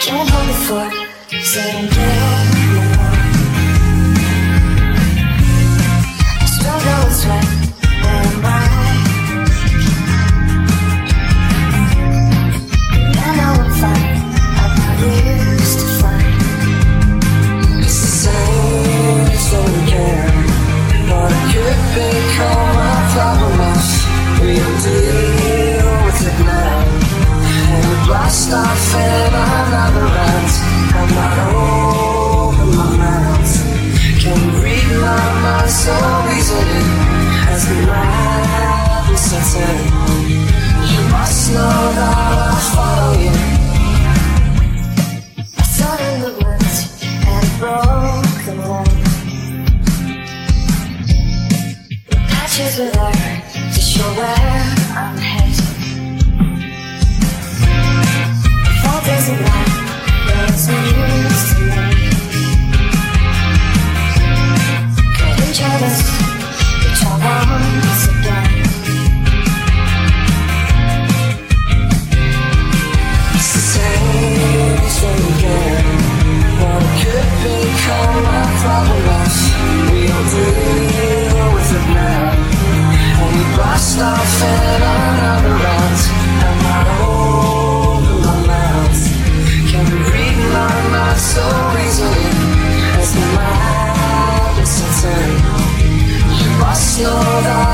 can't hold it for saying yeah no off in another round. I'm not open my mouth. Can read my mind so easily? As the madness sets in. You must know that I follow you. I saw and the. Patches to show where I'm Thank each each other cause I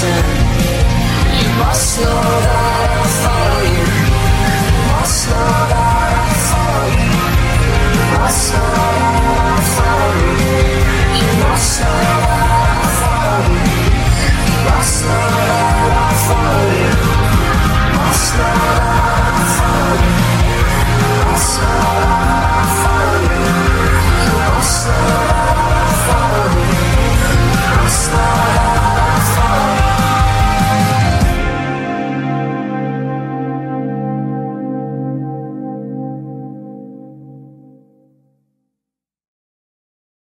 listen. You must know that.